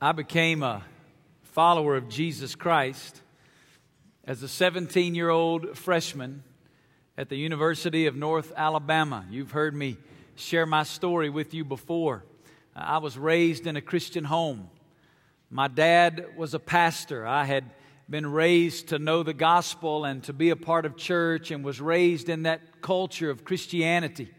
I became a follower of Jesus Christ as a 17 year old freshman at the University of North Alabama. You've heard me share my story with you before. I was raised in a Christian home. My dad was a pastor. I had been raised to know the gospel and to be a part of church and was raised in that culture of Christianity.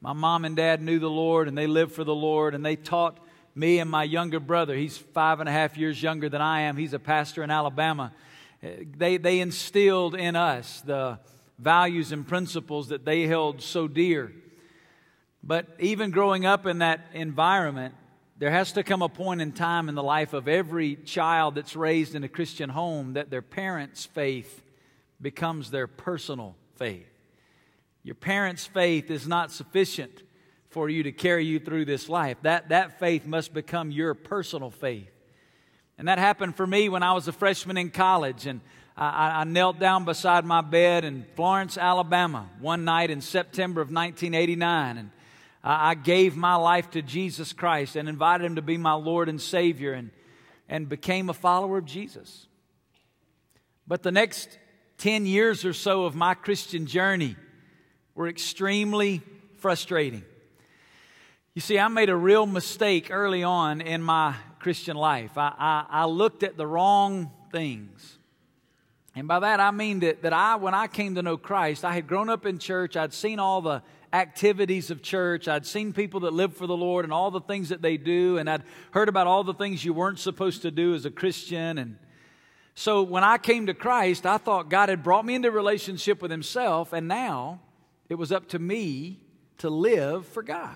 My mom and dad knew the Lord and they lived for the Lord and they taught me and my younger brother, he's five and a half years younger than I am, he's a pastor in Alabama. Eh, they, they instilled in us the values and principles that they held so dear. But even growing up in that environment, there has to come a point in time in the life of every child that's raised in a Christian home that their parents' faith becomes their personal faith. Your parents' faith is not sufficient for you to carry you through this life. That, that faith must become your personal faith. And that happened for me when I was a freshman in college. And I, I, knelt down beside my bed in Florence, Alabama, one night in September of 1989. And I, gave my life to Jesus Christ and invited him to be my Lord and Savior and, and became a follower of Jesus. But the next 10 years or so of my Christian journey were extremely frustrating. You see, I made a real mistake early on in my Christian life. I, I, I, looked at the wrong things. And by that I mean that, that I, when I came to know Christ, I had grown up in church, I'd seen all the activities of church, I'd seen people that live for the Lord and all the things that they do, and I'd heard about all the things you weren't supposed to do as a Christian. And so when I came to Christ, I thought God had brought me into relationship with Himself, and now it was up to me to live for God.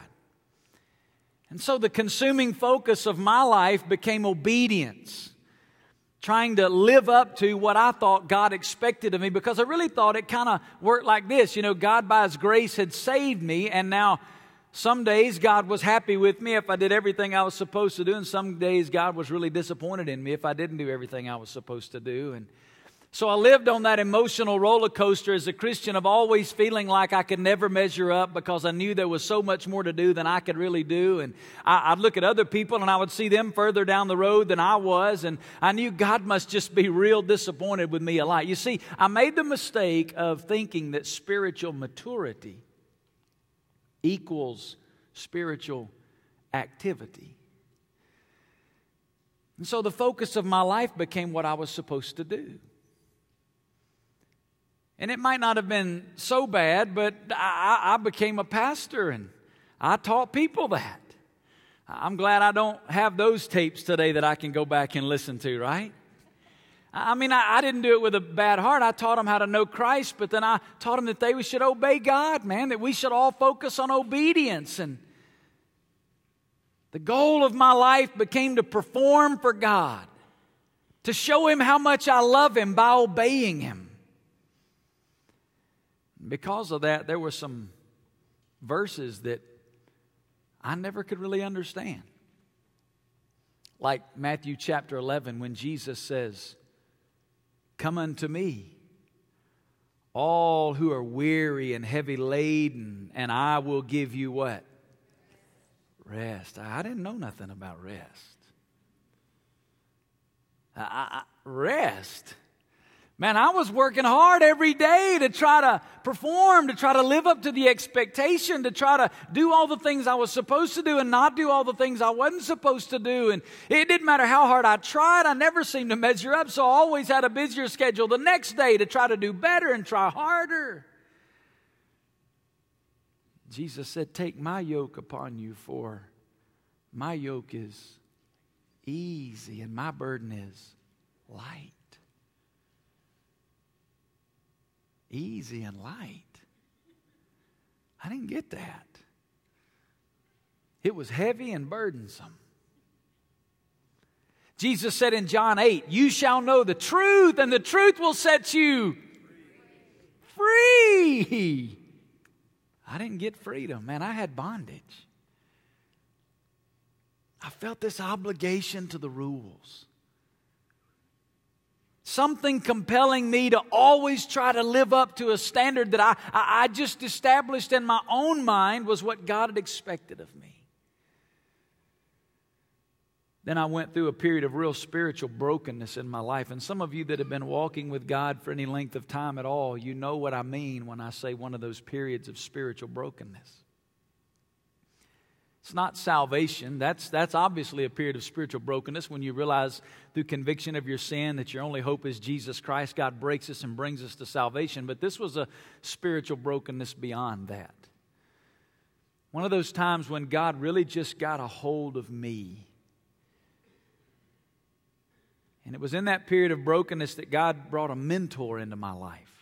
And so the consuming focus of my life became obedience, trying to live up to what I thought God expected of me because I really thought it kind of worked like this. You know, God by His grace had saved me, and now some days God was happy with me if I did everything I was supposed to do, and some days God was really disappointed in me if I didn't do everything I was supposed to do. And so I lived on that emotional roller coaster as a Christian of always feeling like I could never measure up because I knew there was so much more to do than I could really do. And I, would look at other people and I would see them further down the road than I was. And I knew God must just be real disappointed with me a lot. You see, I made the mistake of thinking that spiritual maturity equals spiritual activity. And so the focus of my life became what I was supposed to do. And it might not have been so bad, but I, I became a pastor and I taught people that. I'm glad I don't have those tapes today that I can go back and listen to, right? I mean, I, I, didn't do it with a bad heart. I taught them how to know Christ, but then I taught them that they should obey God, man, that we should all focus on obedience. And the goal of my life became to perform for God, to show Him how much I love Him by obeying Him. Because of that, there were some verses that I never could really understand. Like Matthew chapter 11, when Jesus says, Come unto me, all who are weary and heavy laden, and I will give you what? Rest. I didn't know nothing about rest. I, I, rest. Man, I was working hard every day to try to perform, to try to live up to the expectation, to try to do all the things I was supposed to do and not do all the things I wasn't supposed to do. And it didn't matter how hard I tried, I never seemed to measure up. So I always had a busier schedule the next day to try to do better and try harder. Jesus said, Take my yoke upon you, for my yoke is easy and my burden is light. Easy and light. I didn't get that. It was heavy and burdensome. Jesus said in John 8, You shall know the truth, and the truth will set you free. I didn't get freedom, man. I had bondage. I felt this obligation to the rules something compelling me to always try to live up to a standard that I, I, just established in my own mind was what God had expected of me. then I went through a period of real spiritual brokenness in my life. And some of you that have been walking with God for any length of time at all, you know what I mean when I say one of those periods of spiritual brokenness. It's not salvation. That's, that's obviously a period of spiritual brokenness when you realize through conviction of your sin that your only hope is Jesus Christ. God breaks us and brings us to salvation. But this was a spiritual brokenness beyond that. One of those times when God really just got a hold of me and it was in that period of brokenness that God brought a mentor into my life.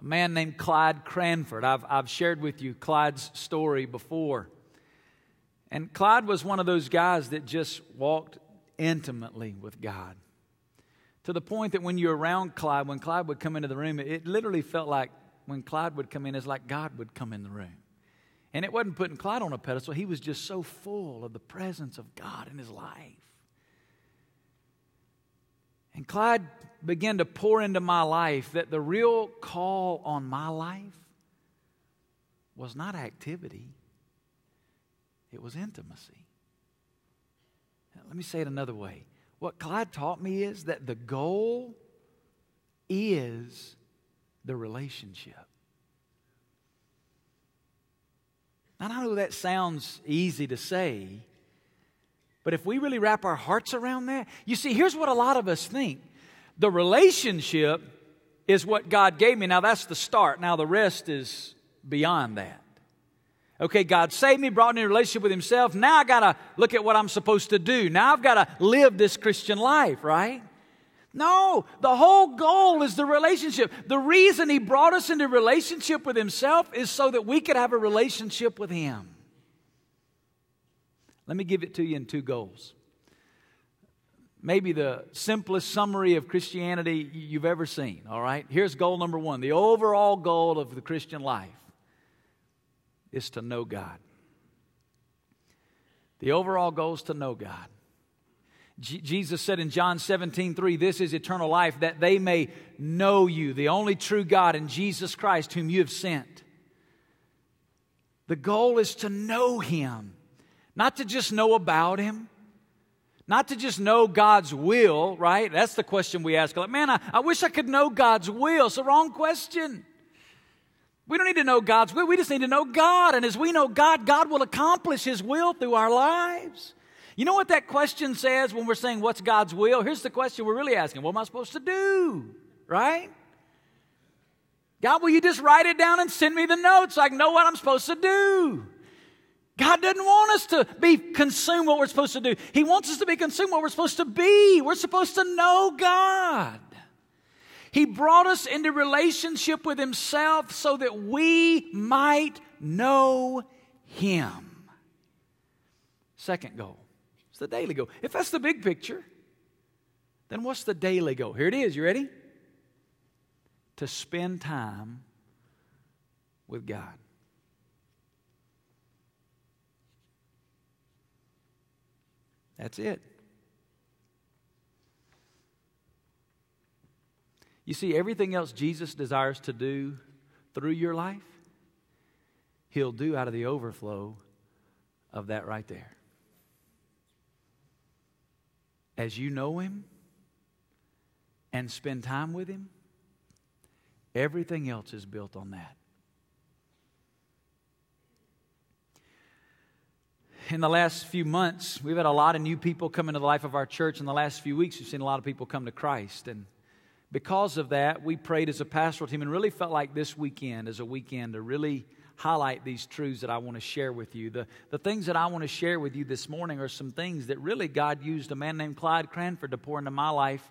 A man named Clyde Cranford. I've, I've shared with you Clyde's story before. And Clyde was one of those guys that just walked intimately with God. To the point that when you're around Clyde, when Clyde would come into the room, it literally felt like when Clyde would come in, it's like God would come in the room. And it wasn't putting Clyde on a pedestal, he was just so full of the presence of God in his life. And Clyde began to pour into my life that the real call on my life was not activity, it was intimacy. Now, let me say it another way. What Clyde taught me is that the goal is the relationship. And I know that sounds easy to say, but if we really wrap our hearts around that, you see, here's what a lot of us think the relationship is what God gave me. Now, that's the start. Now, the rest is beyond that. Okay, God saved me, brought me in a relationship with Himself. Now I got to look at what I'm supposed to do. Now I've got to live this Christian life, right? No, the whole goal is the relationship. The reason He brought us into relationship with Himself is so that we could have a relationship with Him. Let me give it to you in two goals. Maybe the simplest summary of Christianity you've ever seen, all right? Here's goal number one the overall goal of the Christian life is to know God. The overall goal is to know God. Jesus said in John 17, 3, This is eternal life, that they may know you, the only true God, and Jesus Christ, whom you have sent. The goal is to know Him. Not to just know about Him, not to just know God's will, right? That's the question we ask. Like, man, I, I wish I could know God's will. It's the wrong question. We don't need to know God's will. We just need to know God. And as we know God, God will accomplish His will through our lives. You know what that question says when we're saying, What's God's will? Here's the question we're really asking What am I supposed to do? Right? God, will you just write it down and send me the notes so I can know what I'm supposed to do? God doesn't want us to be consumed what we're supposed to do. He wants us to be consumed what we're supposed to be. We're supposed to know God. He brought us into relationship with Himself so that we might know Him. Second goal. It's the daily goal. If that's the big picture, then what's the daily goal? Here it is. You ready? To spend time with God. That's it. You see, everything else Jesus desires to do through your life, He'll do out of the overflow of that right there. As you know Him and spend time with Him, everything else is built on that. In the last few months, we've had a lot of new people come into the life of our church. In the last few weeks, we've seen a lot of people come to Christ. And because of that, we prayed as a pastoral team and really felt like this weekend is a weekend to really highlight these truths that I want to share with you. The, the things that I want to share with you this morning are some things that really God used a man named Clyde Cranford to pour into my life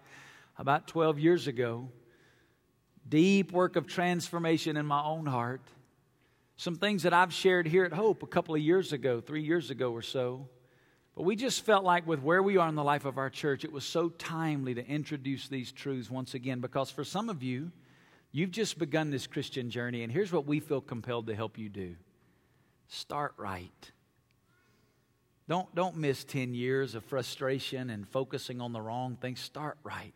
about 12 years ago. Deep work of transformation in my own heart some things that I've shared here at Hope a couple of years ago, three years ago or so. But we just felt like, with where we are in the life of our church, it was so timely to introduce these truths once again because for some of you, you've just begun this Christian journey, and here's what we feel compelled to help you do start right. Don't, don't miss 10 years of frustration and focusing on the wrong things. Start right.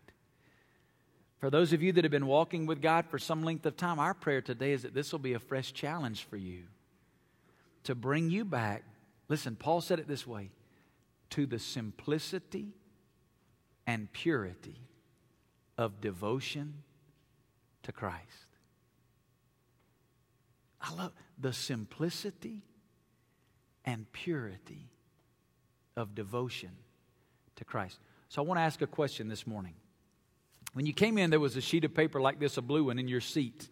For those of you that have been walking with God for some length of time, our prayer today is that this will be a fresh challenge for you to bring you back. Listen, Paul said it this way to the simplicity and purity of devotion to Christ. I love the simplicity and purity of devotion to Christ. So I want to ask a question this morning. When you came in, there was a sheet of paper like this, a blue one, in your seat.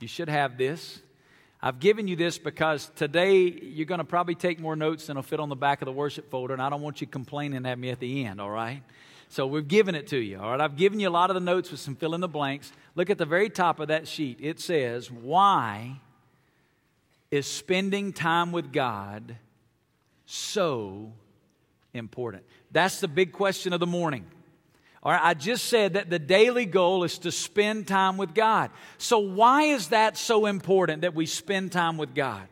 You should have this. I've given you this because today you're going to probably take more notes than will fit on the back of the worship folder, and I don't want you complaining at me at the end, all right? So we've given it to you, all right? I've given you a lot of the notes with some fill in the blanks. Look at the very top of that sheet. It says, Why is spending time with God so important? That's the big question of the morning. All right, I just said that the daily goal is to spend time with God. So, why is that so important that we spend time with God?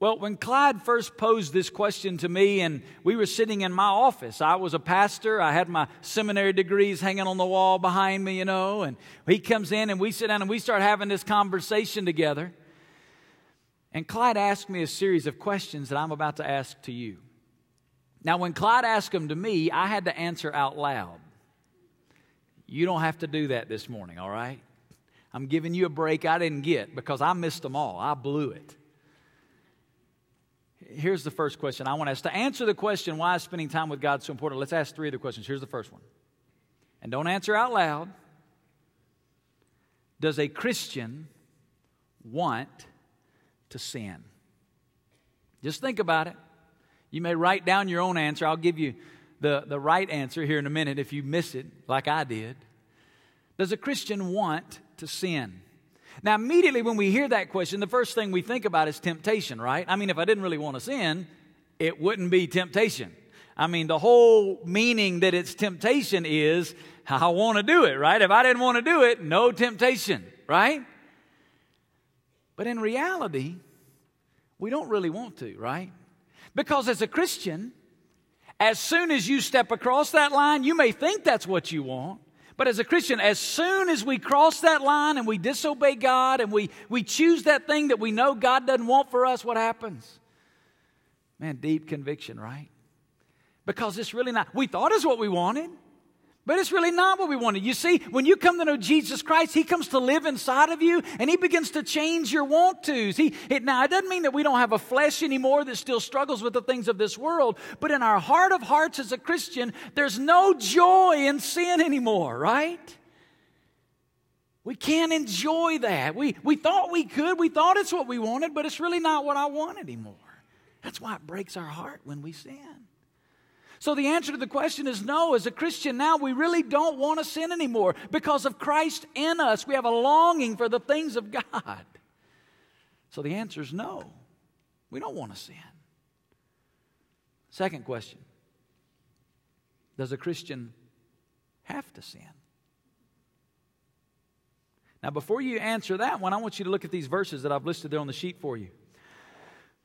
Well, when Clyde first posed this question to me, and we were sitting in my office, I was a pastor. I had my seminary degrees hanging on the wall behind me, you know, and he comes in and we sit down and we start having this conversation together. And Clyde asked me a series of questions that I'm about to ask to you. Now, when Clyde asked them to me, I had to answer out loud. You don't have to do that this morning, all right? I'm giving you a break I didn't get because I missed them all. I blew it here's the first question I want to ask. To answer the question, why is spending time with God so important? Let's ask three of the questions. Here's the first one. And don't answer out loud. Does a Christian want to sin? Just think about it. You may write down your own answer. I'll give you the, the right answer here in a minute if you miss it, like I did. Does a Christian want to sin? Now, immediately when we hear that question, the first thing we think about is temptation, right? I mean, if I didn't really want to sin, it wouldn't be temptation. I mean, the whole meaning that it's temptation is I want to do it, right? If I didn't want to do it, no temptation, right? But in reality, we don't really want to, right? Because as a Christian, as soon as you step across that line, you may think that's what you want, but as a Christian, as soon as we cross that line and we disobey God and we, we choose that thing that we know God doesn't want for us, what happens? Man, deep conviction, right? Because it's really not, we thought it's what we wanted. But it's really not what we wanted. You see, when you come to know Jesus Christ, He comes to live inside of you and He begins to change your want tos. It, now, it doesn't mean that we don't have a flesh anymore that still struggles with the things of this world, but in our heart of hearts as a Christian, there's no joy in sin anymore, right? We can't enjoy that. We, we thought we could, we thought it's what we wanted, but it's really not what I want anymore. That's why it breaks our heart when we sin. So the answer to the question is no. As a Christian now, we really don't want to sin anymore because of Christ in us. We have a longing for the things of God. So the answer is no. We don't want to sin. Second question Does a Christian have to sin? Now, before you answer that one, I want you to look at these verses that I've listed there on the sheet for you.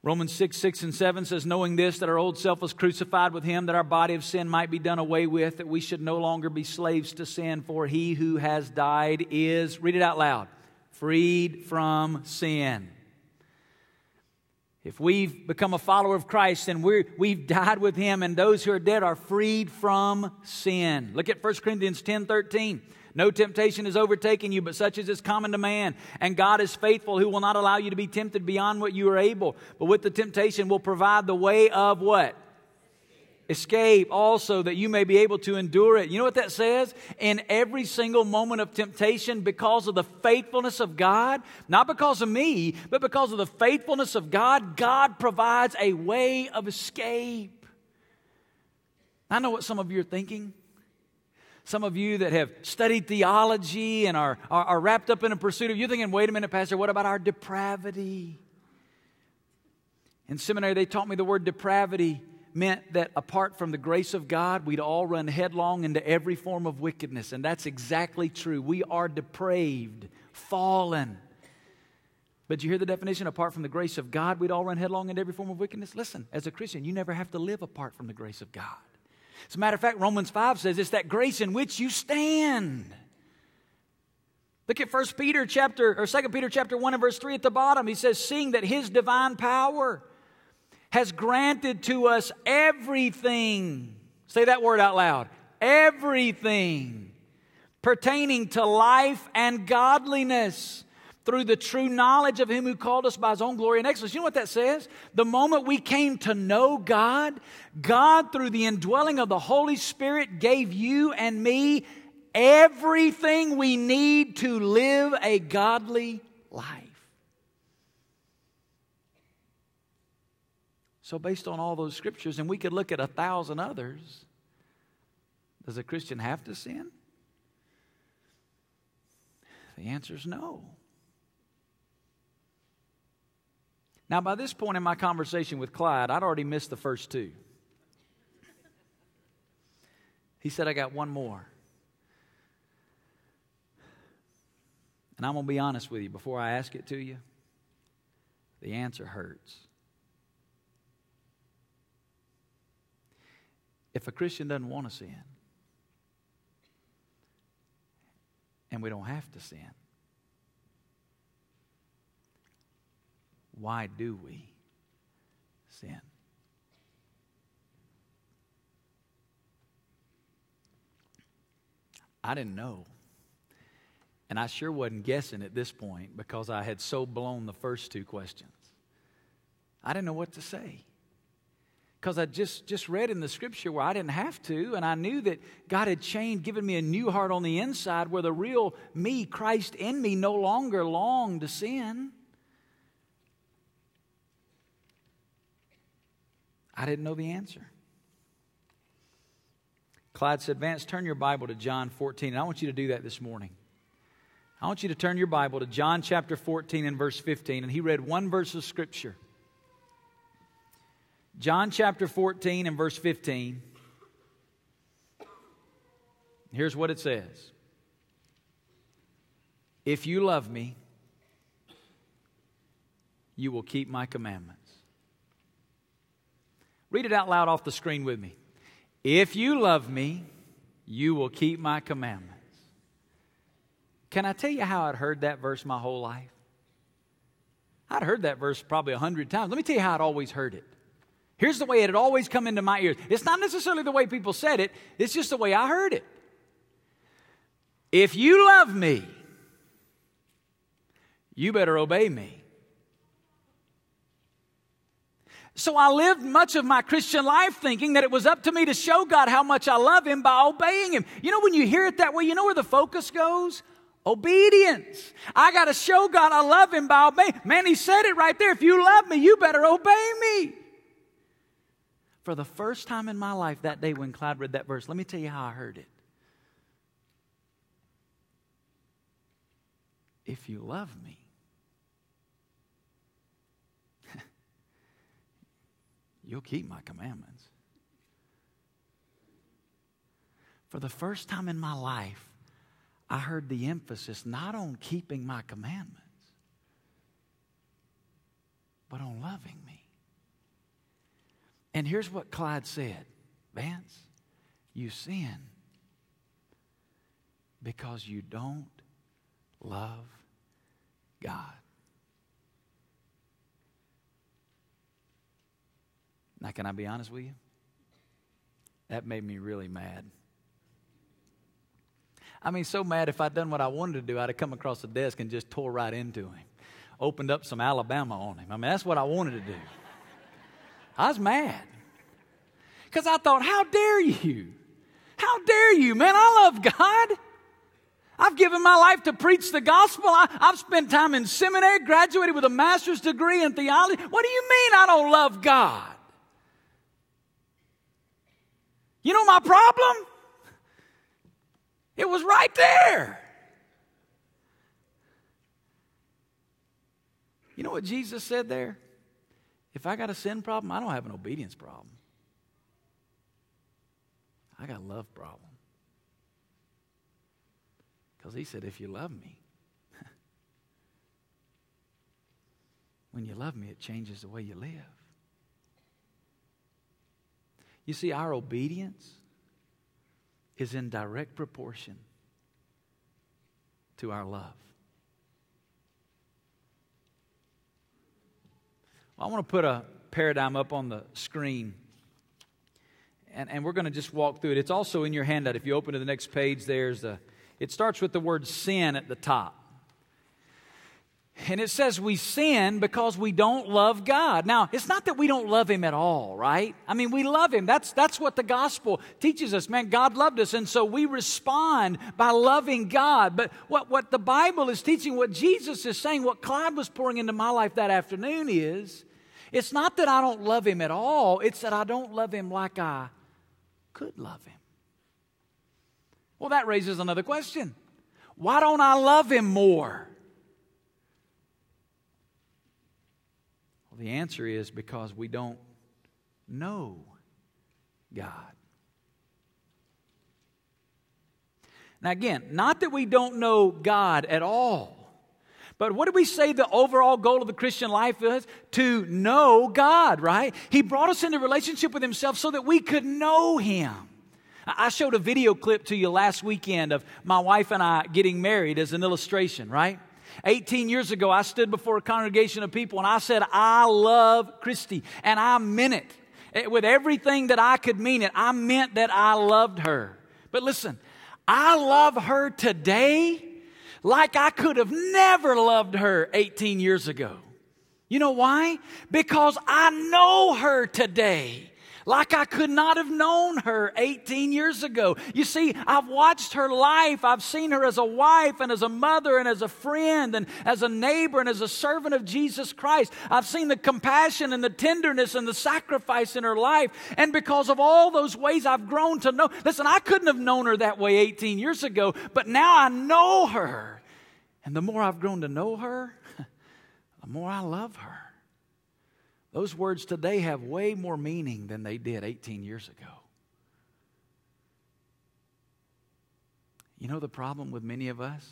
Romans 6, 6 and 7 says, Knowing this, that our old self was crucified with him, that our body of sin might be done away with, that we should no longer be slaves to sin, for he who has died is, read it out loud, freed from sin. If we've become a follower of Christ, then we we've died with him, and those who are dead are freed from sin. Look at 1 Corinthians 10 13. No temptation is overtaken you, but such as is common to man. And God is faithful, who will not allow you to be tempted beyond what you are able, but with the temptation will provide the way of what? Escape also that you may be able to endure it. You know what that says? In every single moment of temptation, because of the faithfulness of God, not because of me, but because of the faithfulness of God, God provides a way of escape. I know what some of you are thinking. Some of you that have studied theology and are, are, are wrapped up in a pursuit of, you're thinking, wait a minute, Pastor, what about our depravity? In seminary, they taught me the word depravity meant that apart from the grace of God, we'd all run headlong into every form of wickedness. And that's exactly true. We are depraved, fallen. But you hear the definition? Apart from the grace of God, we'd all run headlong into every form of wickedness. Listen, as a Christian, you never have to live apart from the grace of God. As a matter of fact, Romans 5 says it's that grace in which you stand. Look at 1 Peter chapter or 2 Peter chapter 1 and verse 3 at the bottom. He says, seeing that his divine power has granted to us everything. Say that word out loud. Everything pertaining to life and godliness through the true knowledge of Him who called us by His own glory and excellence. You know what that says? The moment we came to know God, God, through the indwelling of the Holy Spirit, gave you and me everything we need to live a godly life. So, based on all those scriptures, and we could look at a thousand others, does a Christian have to sin? The answer is no. Now, by this point in my conversation with Clyde, I'd already missed the first two. He said, I got one more. And I'm going to be honest with you before I ask it to you. The answer hurts. If a Christian doesn't want to sin, and we don't have to sin, why do we sin? I didn't know. And I sure wasn't guessing at this point because I had so blown the first two questions. I didn't know what to say. Because I just, just read in the scripture where I didn't have to, and I knew that God had changed, given me a new heart on the inside where the real me, Christ in me, no longer longed to sin. I didn't know the answer. Clyde said, Vance, turn your Bible to John 14, and I want you to do that this morning. I want you to turn your Bible to John chapter 14 and verse 15. And he read one verse of Scripture. John chapter 14 and verse 15. Here's what it says If you love me, you will keep my commandments. Read it out loud off the screen with me. If you love me, you will keep my commandments. Can I tell you how I'd heard that verse my whole life? I'd heard that verse probably a hundred times. Let me tell you how I'd always heard it. Here's the way it had always come into my ears. It's not necessarily the way people said it, it's just the way I heard it. If you love me, you better obey me. So I lived much of my Christian life thinking that it was up to me to show God how much I love Him by obeying Him. You know, when you hear it that way, you know where the focus goes? Obedience. I got to show God I love Him by obeying. Man, He said it right there. If you love me, you better obey me. For the first time in my life that day when Clyde read that verse, let me tell you how I heard it. If you love me, You'll keep my commandments. For the first time in my life, I heard the emphasis not on keeping my commandments, but on loving me. And here's what Clyde said Vance, you sin because you don't love God. Now, can I be honest with you? That made me really mad. I mean, so mad if I'd done what I wanted to do, I'd have come across the desk and just tore right into him, opened up some Alabama on him. I mean, that's what I wanted to do. I was mad because I thought, how dare you? How dare you, man? I love God. I've given my life to preach the gospel. I, have spent time in seminary, graduated with a master's degree in theology. What do you mean I don't love God? You know my problem? It was right there. You know what Jesus said there? If I got a sin problem, I don't have an obedience problem. I got a love problem. Because he said, if you love me, when you love me, it changes the way you live. You see, our obedience is in direct proportion to our love. I want to put a paradigm up on the screen. And, and we're going to just walk through it. It's also in your handout. If you open to the next page, there's a, it starts with the word sin at the top. And it says we sin because we don't love God. Now, it's not that we don't love Him at all, right? I mean, we love Him. That's, that's what the gospel teaches us. Man, God loved us. And so we respond by loving God. But what, what the Bible is teaching, what Jesus is saying, what Clyde was pouring into my life that afternoon is it's not that I don't love Him at all, it's that I don't love Him like I could love Him. Well, that raises another question why don't I love Him more? Well, the answer is because we don't know God. Now, again, not that we don't know God at all. But what do we say the overall goal of the Christian life is? To know God, right? He brought us into relationship with Himself so that we could know Him. I showed a video clip to you last weekend of my wife and I getting married as an illustration, right? 18 years ago, I stood before a congregation of people and I said, I love Christy. And I meant it. it. With everything that I could mean it, I meant that I loved her. But listen, I love her today like I could have never loved her 18 years ago. You know why? Because I know her today like I could not have known her 18 years ago. You see, I've watched her life. I've seen her as a wife and as a mother and as a friend and as a neighbor and as a servant of Jesus Christ. I've seen the compassion and the tenderness and the sacrifice in her life. And because of all those ways I've grown to know, listen, I couldn't have known her that way 18 years ago, but now I know her. And the more I've grown to know her, the more I love her. Those words today have way more meaning than they did 18 years ago. You know the problem with many of us?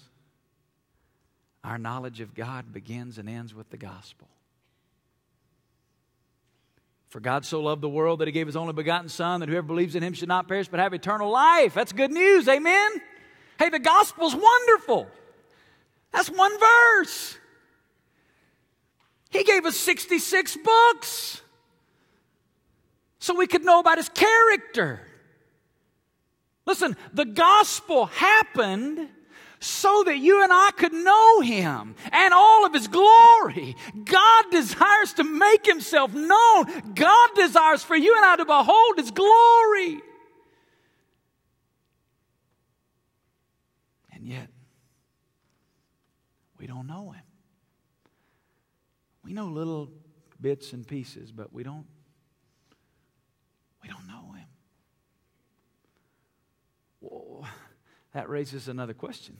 Our knowledge of God begins and ends with the gospel. For God so loved the world that he gave his only begotten Son, that whoever believes in him should not perish but have eternal life. That's good news, amen? Hey, the gospel's wonderful. That's one verse. He gave us 66 books so we could know about his character. Listen, the gospel happened so that you and I could know him and all of his glory. God desires to make himself known. God desires for you and I to behold his glory. And yet, we don't know him. We know little bits and pieces, but we don't we don't know him. Well, that raises another question.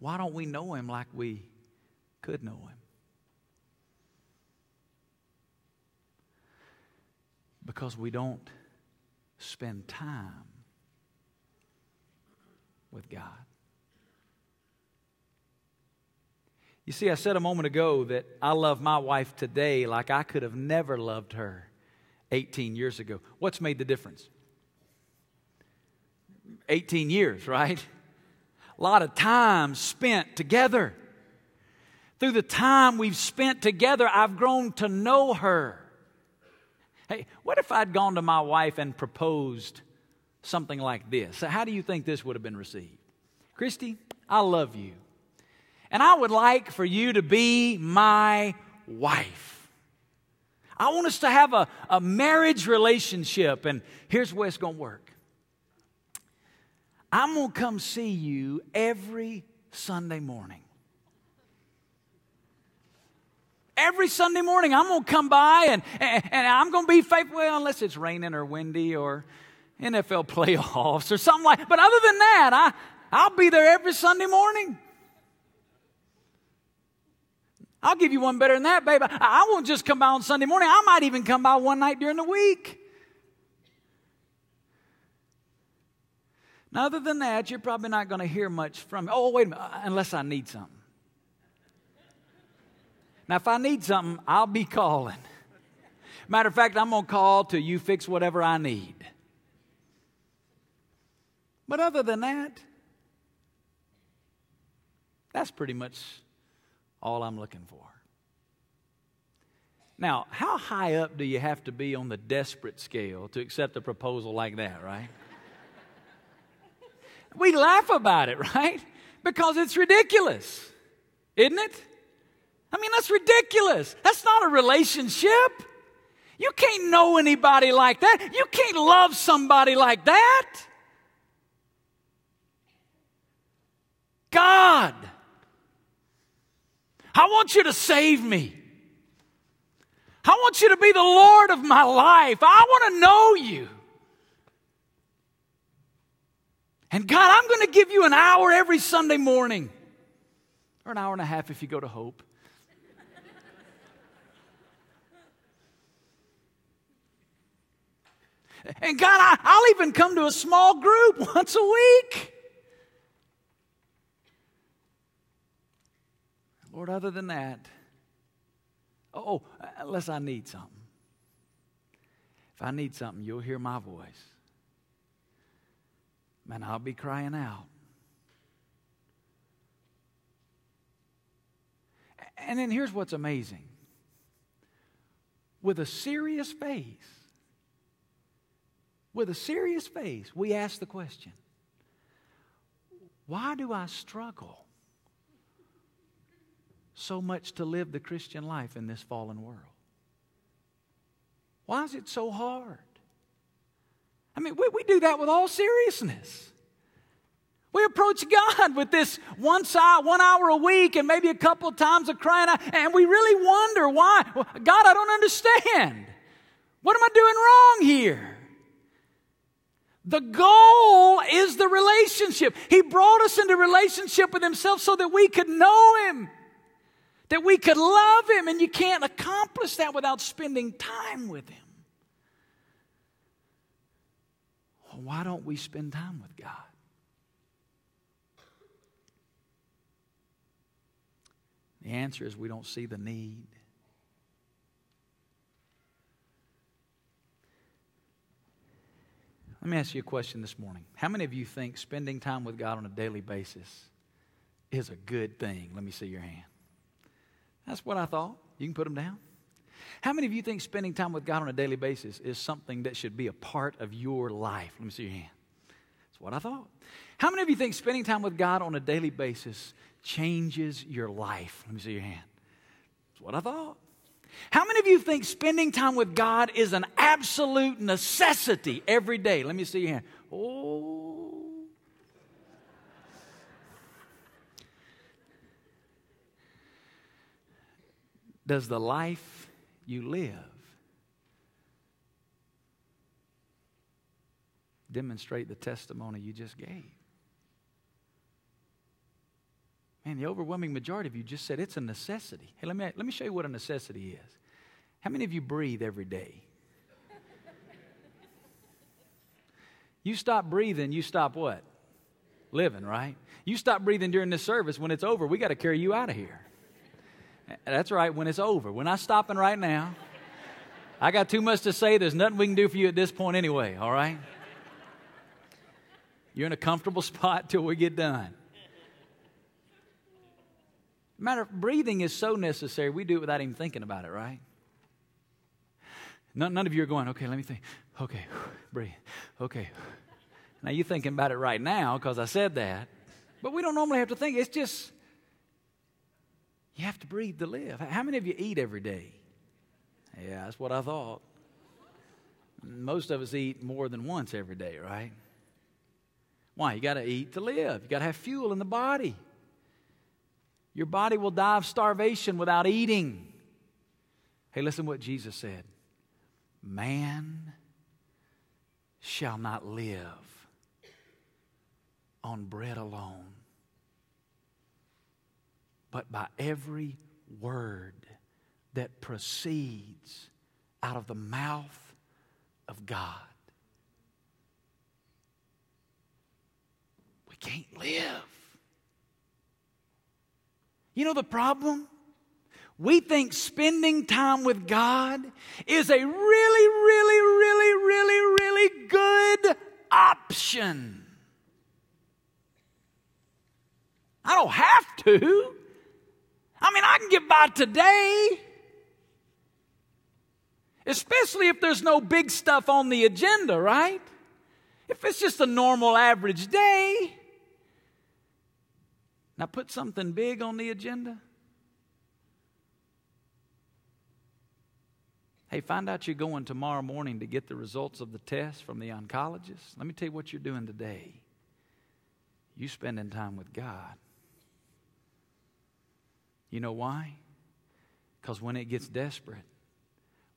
Why don't we know him like we could know him? Because we don't spend time with God. You see, I said a moment ago that I love my wife today like I could have never loved her 18 years ago. What's made the difference? 18 years, right? A lot of time spent together. Through the time we've spent together, I've grown to know her. Hey, what if I'd gone to my wife and proposed something like this? How do you think this would have been received? Christy, I love you and I would like for you to be my wife. I want us to have a, a marriage relationship, and here's where it's going to work. I'm going to come see you every Sunday morning. Every Sunday morning, I'm going to come by and, and, and I'm going to be faithful, well, unless it's raining or windy or NFL playoffs or something like But other than that, I, I'll be there every Sunday morning. I'll give you one better than that, babe. I won't just come by on Sunday morning. I might even come by one night during the week. Now, other than that, you're probably not going to hear much from me. Oh, wait a minute, uh, unless I need something. Now, if I need something, I'll be calling. Matter of fact, I'm going to call till you fix whatever I need. But other than that, that's pretty much all I'm looking for. Now, how high up do you have to be on the desperate scale to accept a proposal like that, right? we laugh about it, right? Because it's ridiculous, isn't it? I mean, that's ridiculous. That's not a relationship. You can't know anybody like that. You can't love somebody like that. God, I want you to save me. I want you to be the Lord of my life. I want to know you. And God, I'm going to give you an hour every Sunday morning, or an hour and a half if you go to Hope. And God, I, will even come to a small group once a week. Lord, other than that, oh, unless I need something. If I need something, you'll hear my voice. Man, I'll be crying out. And then here's what's amazing with a serious face, with a serious face, we ask the question why do I struggle so much to live the Christian life in this fallen world? Why is it so hard? I mean, we, we do that with all seriousness. We approach God with this one, hour, one hour a week and maybe a couple of times of crying out, and we really wonder why. God, I don't understand. What am I doing wrong here? The goal is the relationship. He brought us into relationship with Himself so that we could know Him, that we could love Him, and you can't accomplish that without spending time with Him. Well, why don't we spend time with God? The answer is we don't see the need. Let me ask you a question this morning. How many of you think spending time with God on a daily basis is a good thing? Let me see your hand. That's what I thought. You can put them down. How many of you think spending time with God on a daily basis is something that should be a part of your life? Let me see your hand. That's what I thought. How many of you think spending time with God on a daily basis changes your life? Let me see your hand. That's what I thought. How many of you think spending time with God is an absolute necessity every day? Let me see your hand. Oh. Does the life you live demonstrate the testimony you just gave? Man, the overwhelming majority of you just said it's a necessity. Hey, let me, let me show you what a necessity is. How many of you breathe every day? You stop breathing, you stop what? Living, right? You stop breathing during this service. When it's over, we got to carry you out of here. That's right, when it's over. We're not stopping right now. I got too much to say. There's nothing we can do for you at this point anyway, all right? You're in a comfortable spot till we get done. Matter of breathing is so necessary, we do it without even thinking about it, right? None, none of you are going, okay, let me think. Okay, breathe. Okay. Now you're thinking about it right now because I said that. But we don't normally have to think. It's just, you have to breathe to live. How many of you eat every day? Yeah, that's what I thought. Most of us eat more than once every day, right? Why? You got to eat to live. You got to have fuel in the body. Your body will die of starvation without eating. Hey, listen what Jesus said Man shall not live on bread alone, but by every word that proceeds out of the mouth of God. We can't live you know the problem? We think spending time with God is a really, really, really, really, really good option. I don't have to. I mean, I can get by today. Especially if there's no big stuff on the agenda, right? If it's just a normal average day. Now put something big on the agenda. Hey, find out you're going tomorrow morning to get the results of the test from the oncologist. Let me tell you what you're doing today. You spending time with God. You know why? Because when it gets desperate,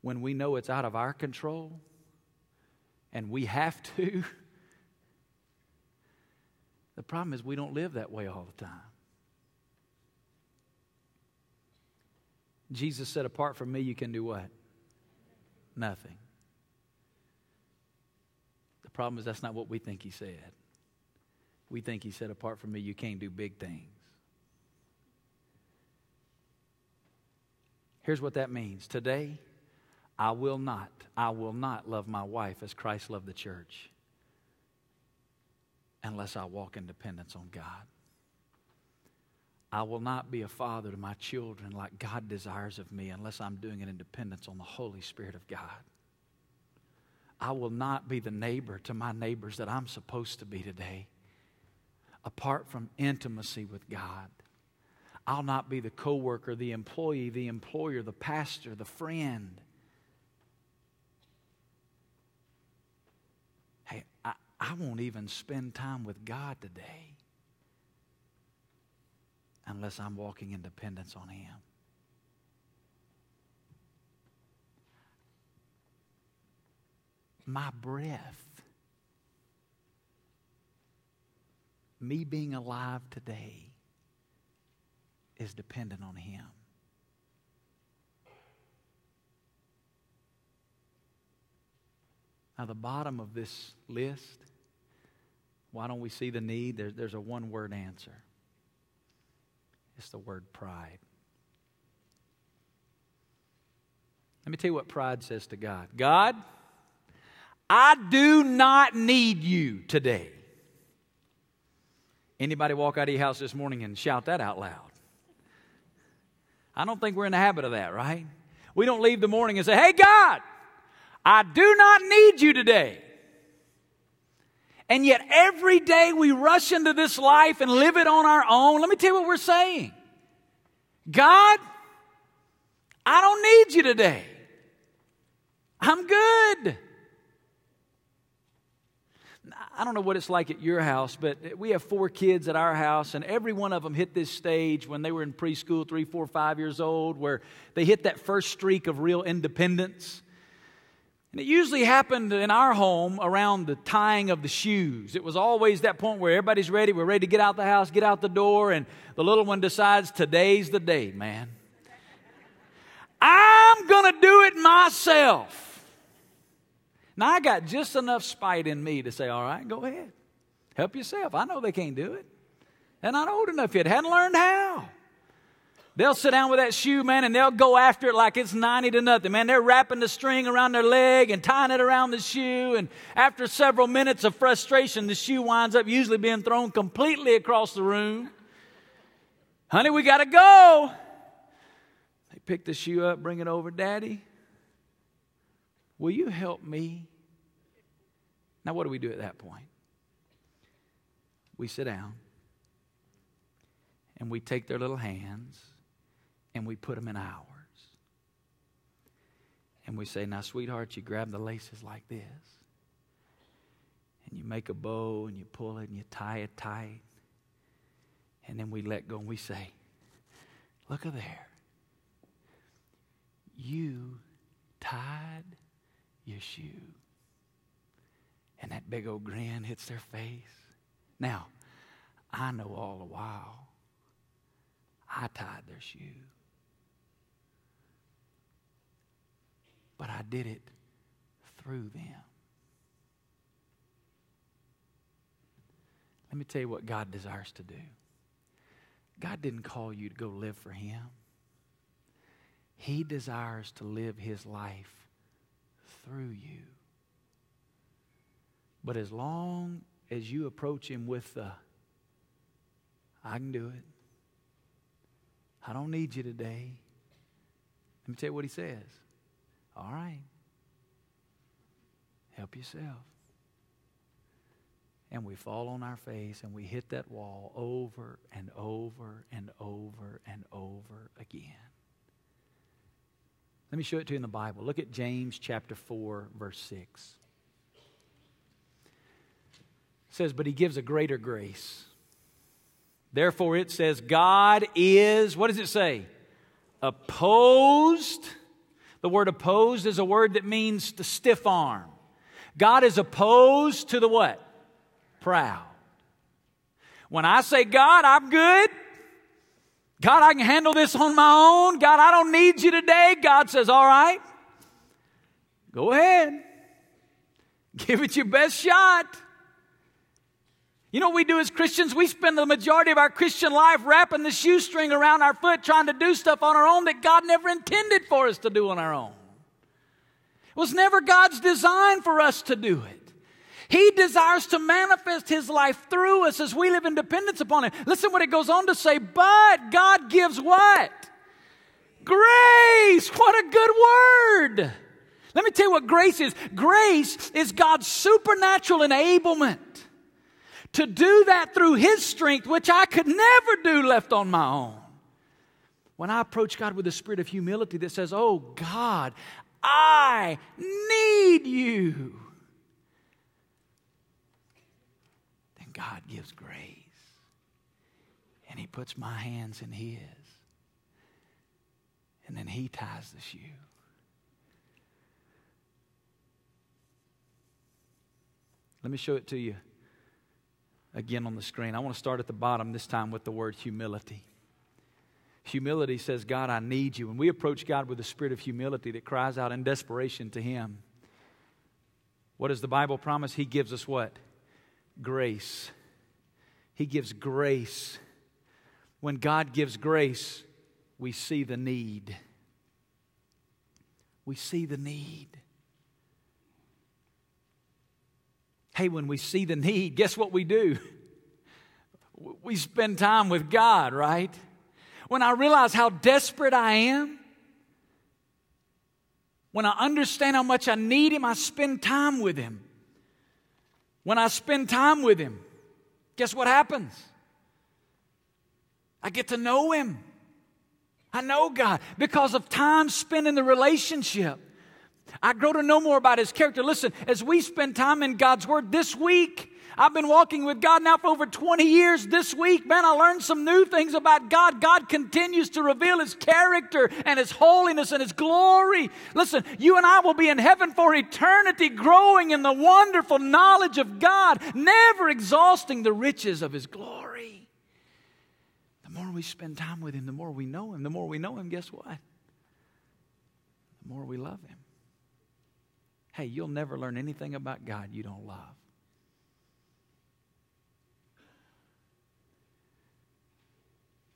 when we know it's out of our control, and we have to, the problem is we don't live that way all the time. Jesus said, Apart from me, you can do what? Nothing. The problem is that's not what we think he said. We think he said, Apart from me, you can't do big things. Here's what that means. Today, I will not, I will not love my wife as Christ loved the church unless I walk in dependence on God. I will not be a father to my children like God desires of me unless I'm doing it in dependence on the Holy Spirit of God. I will not be the neighbor to my neighbors that I'm supposed to be today apart from intimacy with God. I'll not be the coworker, the employee, the employer, the pastor, the friend. Hey, I, I won't even spend time with God today unless I'm walking in dependence on Him. My breath, me being alive today, is dependent on Him. Now, the bottom of this list, why don't we see the need? There, there's a one word answer it's the word pride. Let me tell you what pride says to God God, I do not need you today. Anybody walk out of your house this morning and shout that out loud? I don't think we're in the habit of that, right? We don't leave the morning and say, Hey, God, I do not need you today. And yet every day we rush into this life and live it on our own. Let me tell you what we're saying. God, I don't need you today. I'm good. I don't know what it's like at your house, but we have four kids at our house, and every one of them hit this stage when they were in preschool, three, four, five years old, where they hit that first streak of real independence. And it usually happened in our home around the tying of the shoes. It was always that point where everybody's ready. We're ready to get out the house, get out the door, and the little one decides today's the day, man. I'm going to do it myself. Now, I got just enough spite in me to say, all right, go ahead. Help yourself. I know they can't do it. They're not old enough yet, hadn't learned how. They'll sit down with that shoe, man, and they'll go after it like it's 90 to nothing, man. They're wrapping the string around their leg and tying it around the shoe. And after several minutes of frustration, the shoe winds up usually being thrown completely across the room. Honey, we got to go. They pick the shoe up, bring it over. Daddy, will you help me? Now, what do we do at that point? We sit down and we take their little hands and we put them in ours. And we say, Now, sweetheart, you grab the laces like this, and you make a bow, and you pull it, and you tie it tight. And then we let go, and we say, Look at there. You tied your shoe. And that big old grin hits their face. Now, I know all the while I tied their shoe. but I did it through them. Let me tell you what God desires to do. God didn't call you to go live for Him. He desires to live His life through you. But as long as you approach Him with the, I can do it, I don't need you today, let me tell you what He says. All right, Help yourself. And we fall on our face and we hit that wall over and over and over and over again. Let me show it to you in the Bible. Look at James chapter 4, verse 6. It says, But he gives a greater grace. Therefore, it says, God is, what does it say? Opposed. The word opposed is a word that means the stiff arm. God is opposed to the what? Proud. When I say, God, I'm good. God, I can handle this on my own. God, I don't need you today. God says, all right. Go ahead. Give it your best shot. You know what we do as Christians? We spend the majority of our Christian life wrapping the shoestring around our foot trying to do stuff on our own that God never intended for us to do on our own. It was never God's design for us to do it. He desires to manifest His life through us as we live in dependence upon Him. Listen what it goes on to say, but God gives what? Grace. What a good word. Let me tell you what grace is. Grace is God's supernatural enablement to do that through His strength, which I could never do left on my own. When I approach God with a spirit of humility that says, Oh God, I need you, God gives grace. And He puts my hands in His. And then He ties the shoe. Let me show it to you again on the screen. I want to start at the bottom this time with the word humility. Humility says, God, I need you. When we approach God with a spirit of humility that cries out in desperation to Him, what does the Bible promise? He gives us what? Grace. He gives grace. When God gives grace, we see the need. We see the need. Hey, when we see the need, guess what we do? We spend time with God, right? When I realize how desperate I am, when I understand how much I need Him, I spend time with Him. When I spend time with Him, guess what happens? I get to know Him. I know God because of time spent in the relationship. I grow to know more about His character. Listen, as we spend time in God's Word this week, I've been walking with God now for over 20 years. This week, man, I learned some new things about God. God continues to reveal His character and His holiness and His glory. Listen, you and I will be in heaven for eternity, growing in the wonderful knowledge of God, never exhausting the riches of His glory. The more we spend time with Him, the more we know Him. The more we know Him, guess what? The more we love Him. Hey, you'll never learn anything about God you don't love.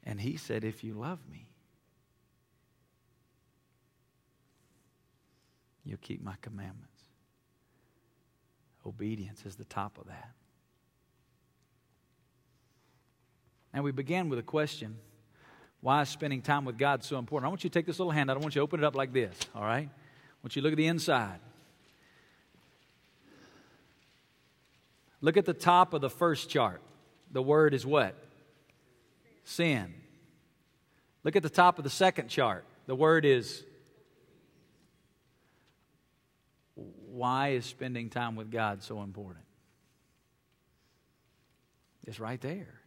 And he said, If you love me, you'll keep my commandments. Obedience is the top of that. And we began with a question why is spending time with God so important? I want you to take this little handout. I want you to open it up like this, all right? I want you to look at the inside. Look at the top of the first chart. The word is what? Sin. Look at the top of the second chart. The word is why is spending time with God so important? It's right there.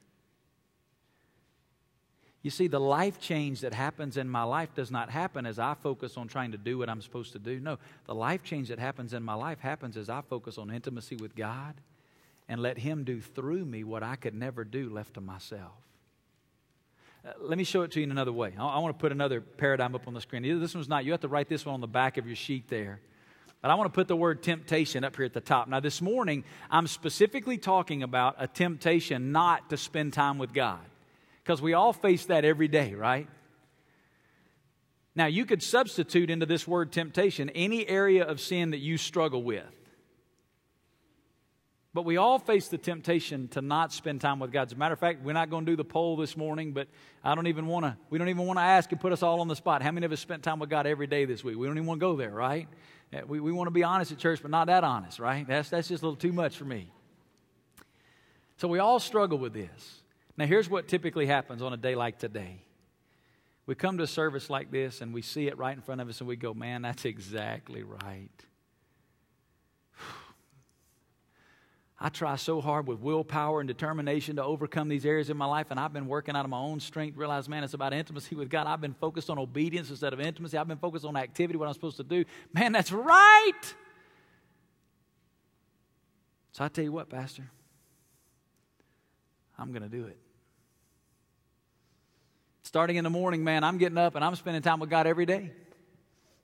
You see, the life change that happens in my life does not happen as I focus on trying to do what I'm supposed to do. No, the life change that happens in my life happens as I focus on intimacy with God and let Him do through me what I could never do left to myself. Uh, let me show it to you in another way. I, I want to put another paradigm up on the screen. This one's not, you have to write this one on the back of your sheet there. But I want to put the word temptation up here at the top. Now, this morning, I'm specifically talking about a temptation not to spend time with God. Because we all face that every day, right? Now, you could substitute into this word temptation any area of sin that you struggle with. But we all face the temptation to not spend time with God. As a matter of fact, we're not going to do the poll this morning, but I don't even want to, we don't even want to ask and put us all on the spot. How many of us spent time with God every day this week? We don't even want to go there, right? Uh, we, we want to be honest at church, but not that honest, right? That's, that's just a little too much for me. So we all struggle with this. Now, here's what typically happens on a day like today. We come to a service like this and we see it right in front of us and we go, man, that's exactly right. I try so hard with willpower and determination to overcome these areas in my life, and I've been working out of my own strength. Realize, man, it's about intimacy with God. I've been focused on obedience instead of intimacy. I've been focused on activity, what I'm supposed to do. Man, that's right. So I tell you what, Pastor, I'm going to do it. Starting in the morning, man, I'm getting up and I'm spending time with God every day.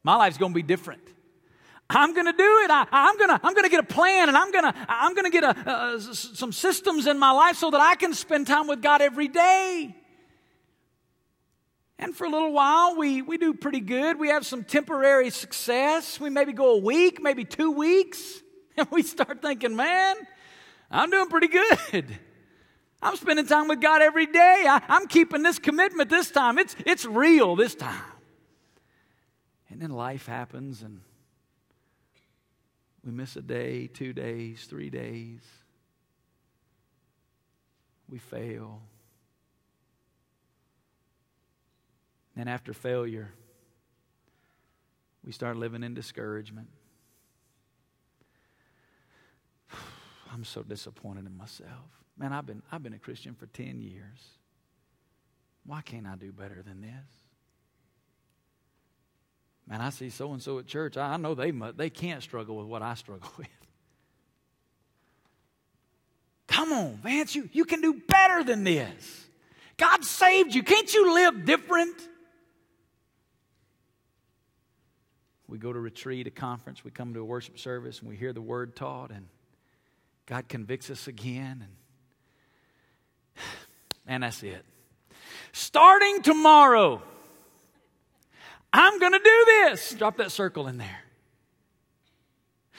My life's going to be different. I'm going to do it. I, am going to I'm going to get a plan and I'm going to I'm going to get a, some systems in my life so that I can spend time with God every day. And for a little while, we, we do pretty good. We have some temporary success. We maybe go a week, maybe two weeks, and we start thinking, man, I'm doing pretty good. I'm spending time with God every day. I, I'm keeping this commitment this time. It's, it's real this time. And then life happens, and we miss a day, two days, three days. We fail. And after failure, we start living in discouragement. I'm so disappointed in myself. Man, I've been, I've been a Christian for 10 years. Why can't I do better than this? Man, I see so and so at church. I know they must, they can't struggle with what I struggle with. Come on, Vance, you, you can do better than this. God saved you. Can't you live different? We go to retreat, a conference, we come to a worship service, and we hear the word taught, and God convicts us again, and, and that's it. Starting tomorrow, I'm going to do this. Drop that circle in there.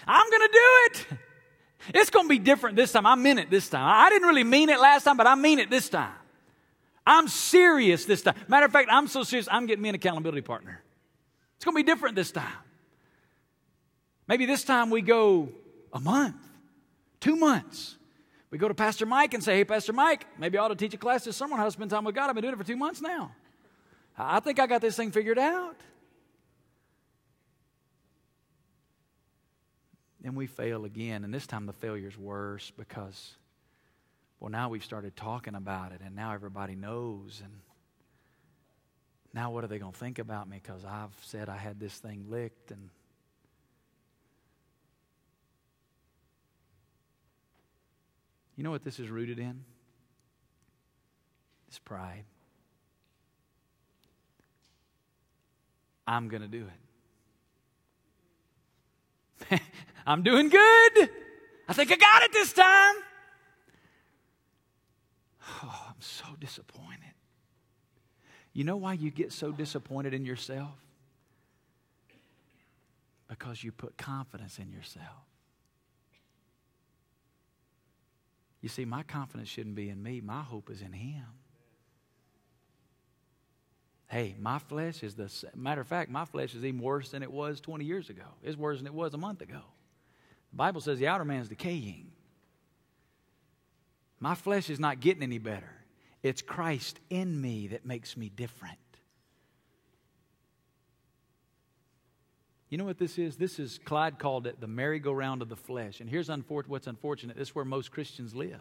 I'm going to do it. It's going to be different this time. I meant it this time. I didn't really mean it last time, but I mean it this time. I'm serious this time. Matter of fact, I'm so serious, I'm getting me an accountability partner. It's going to be different this time. Maybe this time we go a month, two months. We go to Pastor Mike and say, Hey, Pastor Mike, maybe I ought to teach a class this summer on how to spend time with God. I've been doing it for two months now. I think I got this thing figured out. Then we fail again, and this time the failure's worse because, well, now we've started talking about it, and now everybody knows. And now what are they going to think about me because I've said I had this thing licked and You know what this is rooted in? It's pride. I'm going to do it. I'm doing good. I think I got it this time. Oh, I'm so disappointed. You know why you get so disappointed in yourself? Because you put confidence in yourself. You see, my confidence shouldn't be in me, my hope is in Him. Hey, my flesh is the matter of fact, my flesh is even worse than it was 20 years ago. It's worse than it was a month ago. The Bible says the outer man is decaying. My flesh is not getting any better. It's Christ in me that makes me different. You know what this is? This is, Clyde called it the merry-go-round of the flesh. And here's unfor- what's unfortunate this is where most Christians live.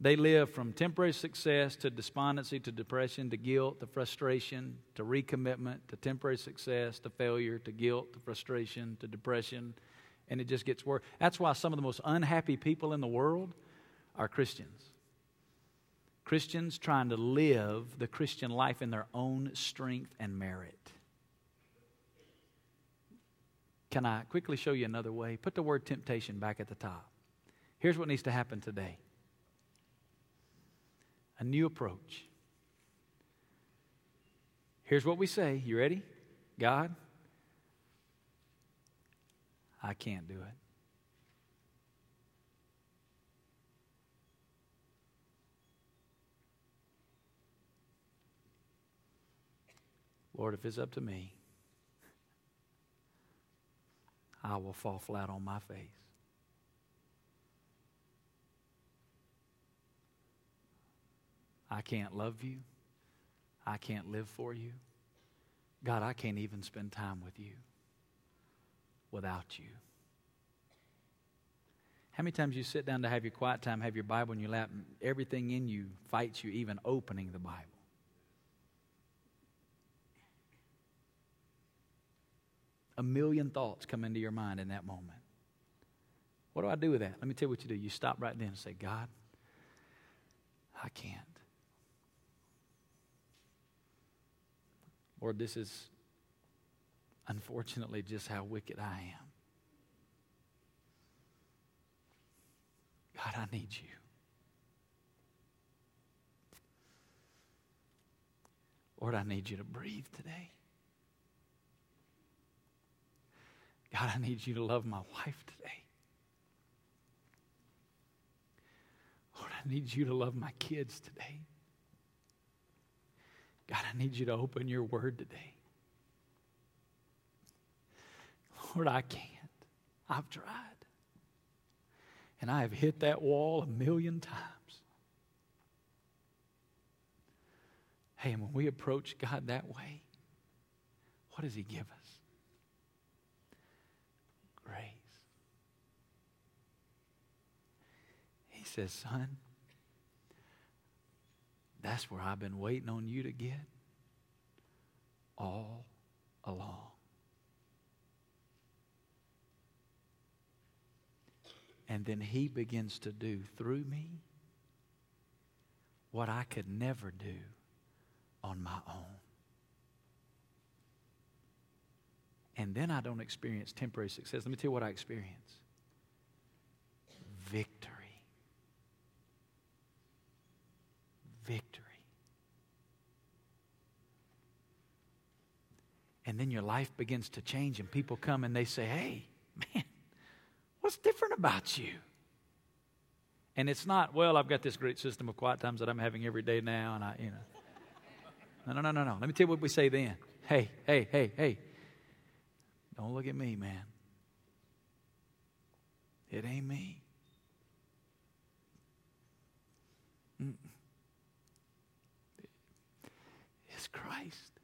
They live from temporary success to despondency to depression to guilt to frustration to recommitment to temporary success to failure to guilt to frustration to depression. And it just gets worse. That's why some of the most unhappy people in the world are Christians. Christians trying to live the Christian life in their own strength and merit. Can I quickly show you another way? Put the word temptation back at the top. Here's what needs to happen today a new approach. Here's what we say. You ready? God, I can't do it. Lord, if it's up to me, I will fall flat on my face. I can't love you. I can't live for you. God, I can't even spend time with you without you. How many times you sit down to have your quiet time, have your Bible in your lap, and everything in you fights you even opening the Bible? A million thoughts come into your mind in that moment. What do I do with that? Let me tell you what you do. You stop right then and say, God, I can't. Lord, this is unfortunately just how wicked I am. God, I need you. Lord, I need you to breathe today. God, I need you to love my wife today. Lord, I need you to love my kids today. God, I need you to open your word today. Lord, I can't. I've tried. And I have hit that wall a million times. Hey, and when we approach God that way, what does He give us? Grace. He says, Son, that's where I've been waiting on you to get all along. And then he begins to do through me what I could never do on my own. And then I don't experience temporary success. Let me tell you what I experience victory. victory. And then your life begins to change, and people come and they say, Hey, man, what's different about you? And it's not, well, I've got this great system of quiet times that I'm having every day now, and I, you know. No, no, no, no, no. Let me tell you what we say then. Hey, hey, hey, hey. Don't look at me, man. It ain't me. Mm-mm. Christ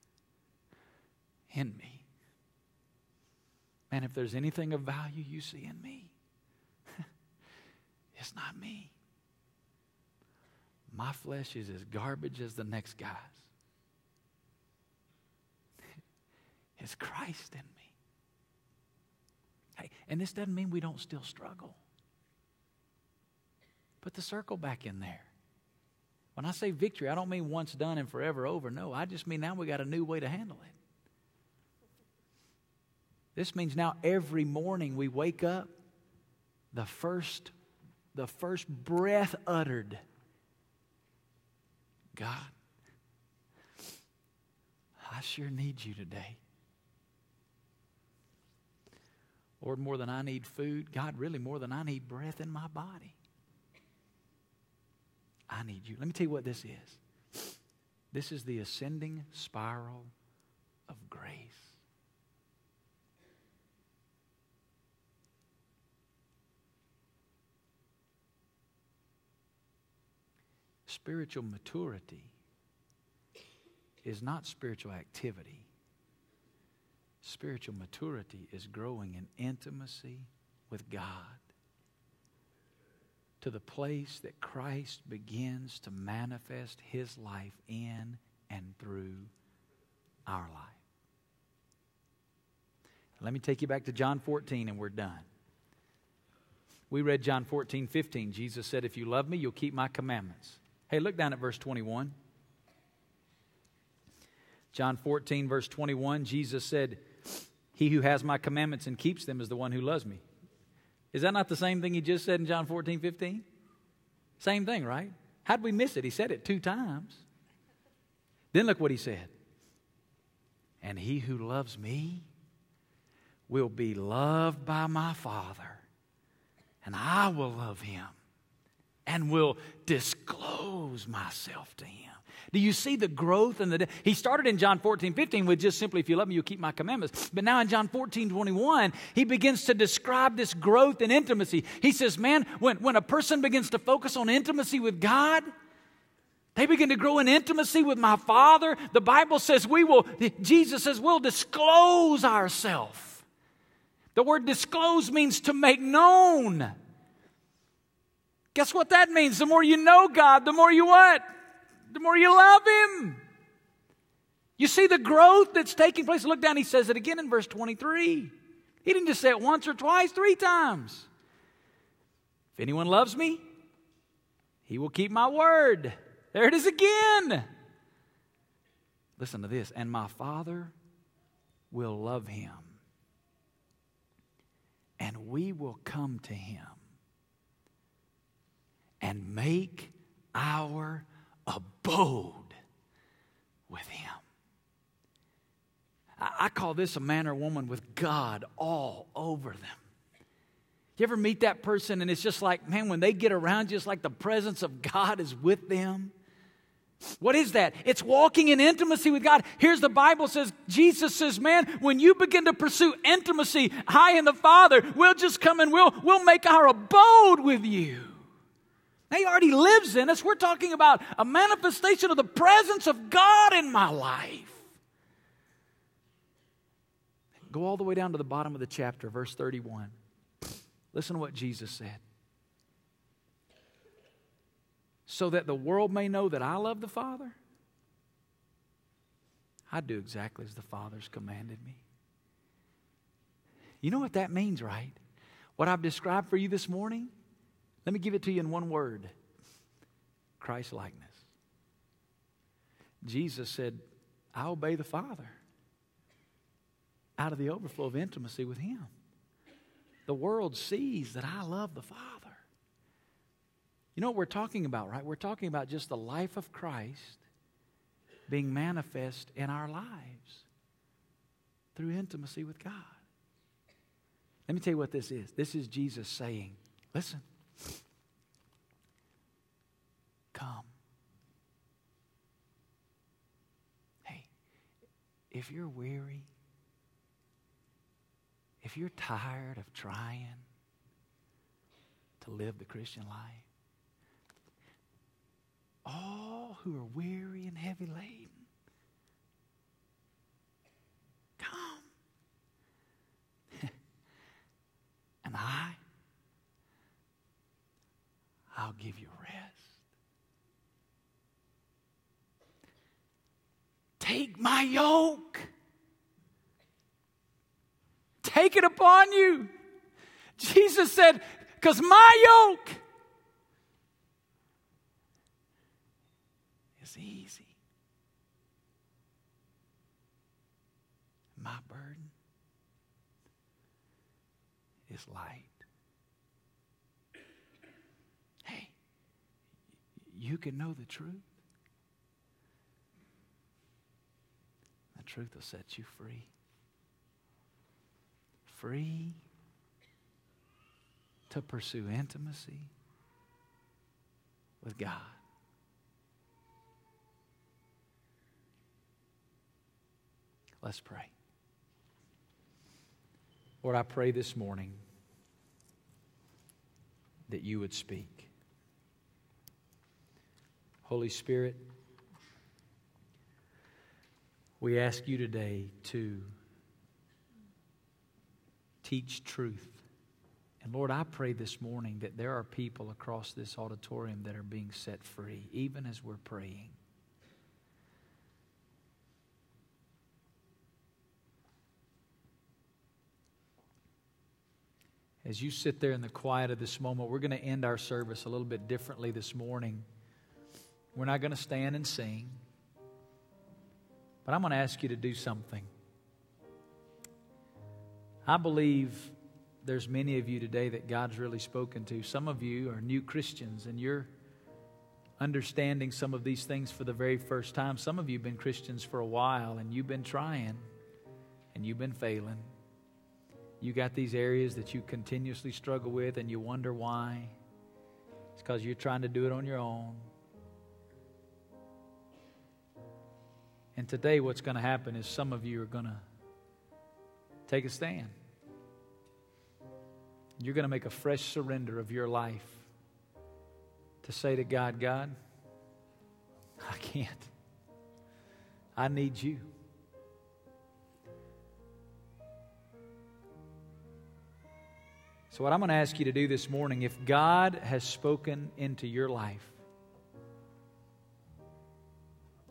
in me. And if there's anything of value you see in me, it's not me. My flesh is as garbage as the next guy's. It's Christ in me. Hey, and this doesn't mean we don't still struggle. Put the circle back in there. When I say victory, I don't mean once done and forever over. No, I just mean now we got a new way to handle it. This means now every morning we wake up, the first, the first breath uttered. God, I sure need you today. Lord, more than I need food, God, really more than I need breath in my body. I need you. Let me tell you what this is this is the ascending spiral of grace. Spiritual maturity is not spiritual activity. Spiritual maturity is growing in intimacy with God to the place that Christ begins to manifest his life in and through our life. Let me take you back to John 14 and we're done. We read John 14, 15. Jesus said, If you love me, you'll keep my commandments. Hey, look down at verse 21. John 14, verse 21, Jesus said, He who has my commandments and keeps them is the one who loves me. Is that not the same thing he just said in John 14, 15? Same thing, right? How'd we miss it? He said it two times. Then look what he said. And he who loves me will be loved by my Father, and I will love him and will disclose myself to him. Do you see the growth in the he started in John 14, 15 with just simply, if you love me, you'll keep my commandments. But now in John 14, 21, he begins to describe this growth and intimacy. He says, Man, when, when a person begins to focus on intimacy with God, they begin to grow in intimacy with my Father. The Bible says we will, Jesus says, we'll disclose ourselves. The word disclose means to make known. Guess what that means? The more you know God, the more you what? The more you love Him. You see the growth that's taking place. Look down, he says it again in verse 23. He didn't just say it once or twice, three times. If anyone loves me, he will keep my word. There it is again. Listen to this. And my Father will love him, and we will come to him and make our abode with him. I call this a man or woman with God all over them. You ever meet that person and it's just like, man, when they get around you, it's like the presence of God is with them. What is that? It's walking in intimacy with God. Here's the Bible says, Jesus says, man, when you begin to pursue intimacy high in the Father, we'll just come and we'll, we'll make our abode with you. He already lives in us. We're talking about a manifestation of the presence of God in my life. Go all the way down to the bottom of the chapter, verse 31. Listen to what Jesus said. So that the world may know that I love the Father, I do exactly as the Father's commanded me. You know what that means, right? What I've described for you this morning? Let me give it to you in one word Christ likeness. Jesus said, I obey the Father out of the overflow of intimacy with Him. The world sees that I love the Father. You know what we're talking about, right? We're talking about just the life of Christ being manifest in our lives through intimacy with God. Let me tell you what this is. This is Jesus saying, Listen, come. Hey, if you're weary, if you're tired of trying to live the Christian life, all who are weary and heavy laden, come. and I, I'll give you rest. Take my yoke. Take it upon you. Jesus said, because my yoke is easy. My burden is light. Hey, you can know the truth. The truth will set you free free to pursue intimacy with God. Let's pray. Lord, I pray this morning that you would speak. Holy Spirit, we ask you today to teach truth. And Lord, I pray this morning that there are people across this auditorium that are being set free, even as we're praying. As you sit there in the quiet of this moment, we're going to end our service a little bit differently this morning. We're not going to stand and sing, but I'm going to ask you to do something. I believe there's many of you today that God's really spoken to. Some of you are new Christians and you're understanding some of these things for the very first time. Some of you have been Christians for a while and you've been trying and you've been failing. You got these areas that you continuously struggle with and you wonder why. It's because you're trying to do it on your own. And today, what's going to happen is some of you are going to take a stand. You're going to make a fresh surrender of your life to say to God, God, I can't. I need you. So, what I'm going to ask you to do this morning, if God has spoken into your life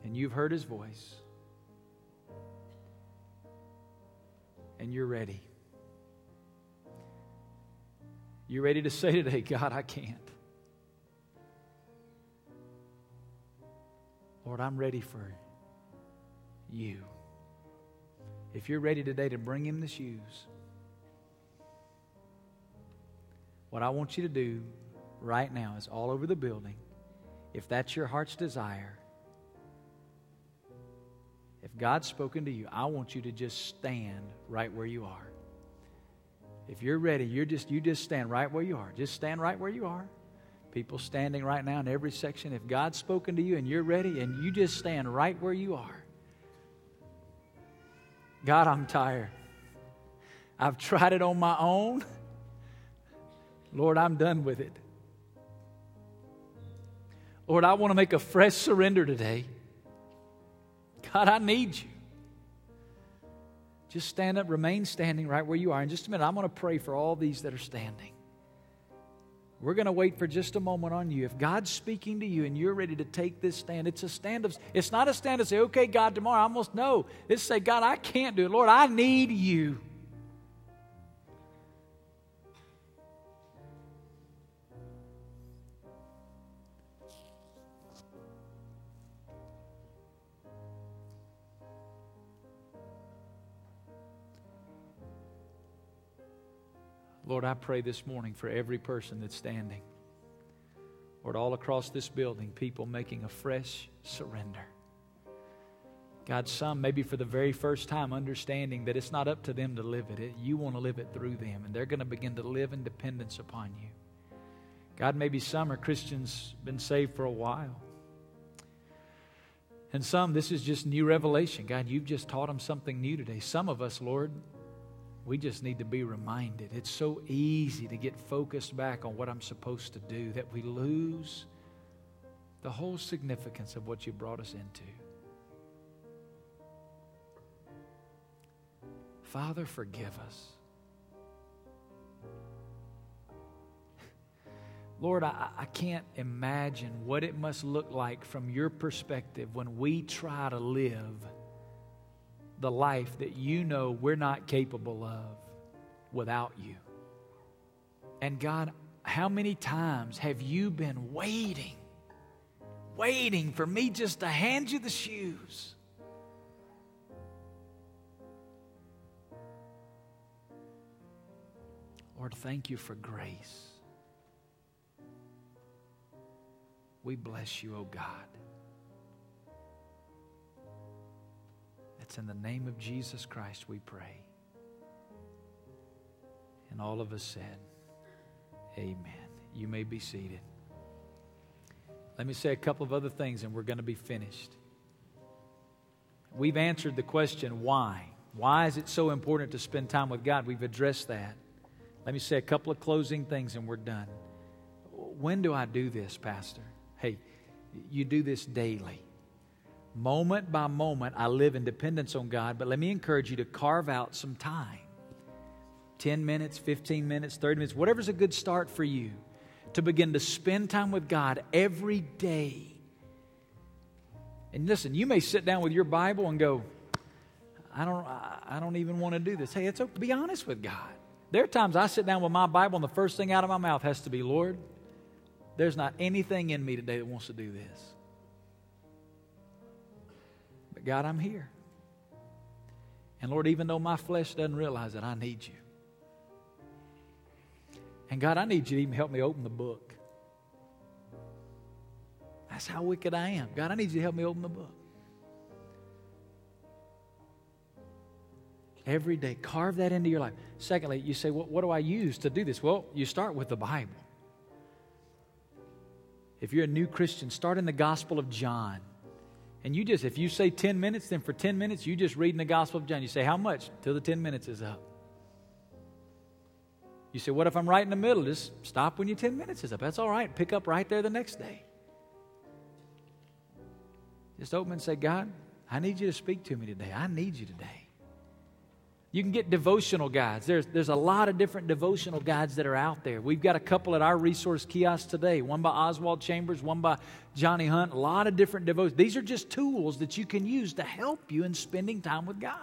and you've heard his voice and you're ready, you're ready to say today, God, I can't. Lord, I'm ready for you. If you're ready today to bring him the shoes, what I want you to do right now is all over the building. If that's your heart's desire, if God's spoken to you, I want you to just stand right where you are. If you're ready, you're just you just stand right where you are. Just stand right where you are. People standing right now in every section. If God's spoken to you and you're ready and you just stand right where you are. God, I'm tired. I've tried it on my own. Lord, I'm done with it. Lord, I want to make a fresh surrender today. God, I need you. Just stand up, remain standing right where you are. In just a minute, I'm going to pray for all these that are standing. We're going to wait for just a moment on you. If God's speaking to you and you're ready to take this stand, it's a stand of, it's not a stand to say, okay, God, tomorrow I almost know. It's say, God, I can't do it. Lord, I need you. Lord, I pray this morning for every person that's standing. Lord, all across this building, people making a fresh surrender. God, some maybe for the very first time understanding that it's not up to them to live it. it You want to live it through them, and they're going to begin to live in dependence upon you. God, maybe some are Christians, been saved for a while. And some, this is just new revelation. God, you've just taught them something new today. Some of us, Lord, we just need to be reminded. It's so easy to get focused back on what I'm supposed to do that we lose the whole significance of what you brought us into. Father, forgive us. Lord, I, I, can't imagine what it must look like from your perspective when we try to live the life that you know we're not capable of without you. And God, how many times have you been waiting, waiting for me just to hand you the shoes? Lord, thank you for grace. We bless you, oh God. It's in the name of Jesus Christ we pray. And all of us said, Amen. You may be seated. Let me say a couple of other things and we're going to be finished. We've answered the question, why? Why is it so important to spend time with God? We've addressed that. Let me say a couple of closing things and we're done. When do I do this, Pastor? Hey, you do this daily. Moment by moment, I live in dependence on God, but let me encourage you to carve out some time 10 minutes, 15 minutes, 30 minutes, whatever's a good start for you to begin to spend time with God every day. And listen, you may sit down with your Bible and go, I don't, I don't even want to do this. Hey, it's okay. To be honest with God. There are times I sit down with my Bible and the first thing out of my mouth has to be, Lord, there's not anything in me today that wants to do this. God, I'm here. And Lord, even though my flesh doesn't realize it, I need you. And God, I need you to even help me open the book. That's how wicked I am. God, I need you to help me open the book. Every day, carve that into your life. Secondly, you say, well, What do I use to do this? Well, you start with the Bible. if you're a new Christian, start in the Gospel of John. And you just, if you say 10 minutes, then for 10 minutes, you just read in the Gospel of John. You say, How much? Till the 10 minutes is up. You say, What if I'm right in the middle? Just stop when your 10 minutes is up. That's all right. Pick up right there the next day. Just open and say, God, I need you to speak to me today. I need you today. You can get devotional guides. There's, there's a lot of different devotional guides that are out there. We've got a couple at our resource kiosk today one by Oswald Chambers, one by Johnny Hunt. A lot of different devotions. These are just tools that you can use to help you in spending time with God.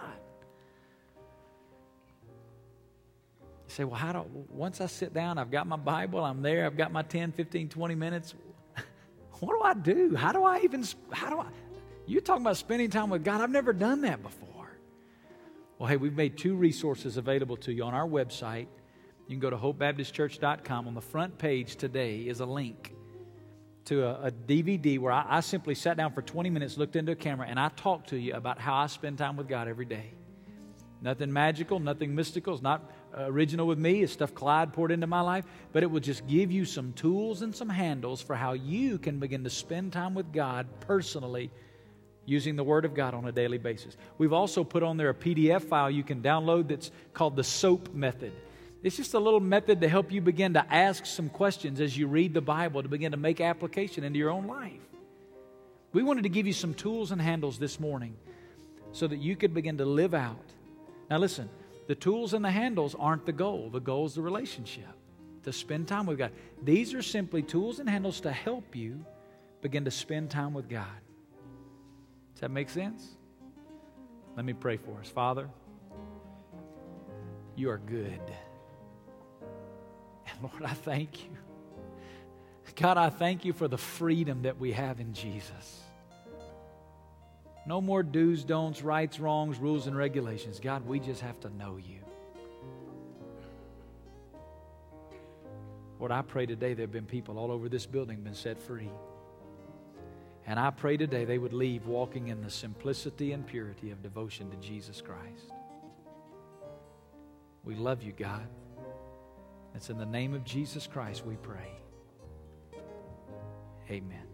You say, well, how do, once I sit down, I've got my Bible, I'm there, I've got my 10, 15, 20 minutes. what do I do? How do I even, how do I, you're talking about spending time with God. I've never done that before. Well, hey, we've made two resources available to you on our website. You can go to hopebaptistchurch.com. On the front page today is a link to a, a DVD where I, I, simply sat down for 20 minutes, looked into a camera, and I talked to you about how I spend time with God every day. Nothing magical, nothing mystical. It's not uh, original with me. It's stuff Clyde poured into my life. But it will just give you some tools and some handles for how you can begin to spend time with God personally using the Word of God on a daily basis. We've also put on there a PDF file you can download that's called the SOAP method. It's just a little method to help you begin to ask some questions as you read the Bible to begin to make application into your own life. We wanted to give you some tools and handles this morning so that you could begin to live out. Now, listen, the tools and the handles aren't the goal, the goal is the relationship, to spend time with God. These are simply tools and handles to help you begin to spend time with God. Does that make sense? Let me pray for us. Father, you are good. And Lord, I thank you. God, I thank you for the freedom that we have in Jesus. No more do's, don'ts, rights, wrongs, rules, and regulations. God, we just have to know you. Lord, I pray today there have been people all over this building been set free. And I pray today they would leave walking in the simplicity and purity of devotion to Jesus Christ. We love you, God. It's in the name of Jesus Christ we pray. Amen.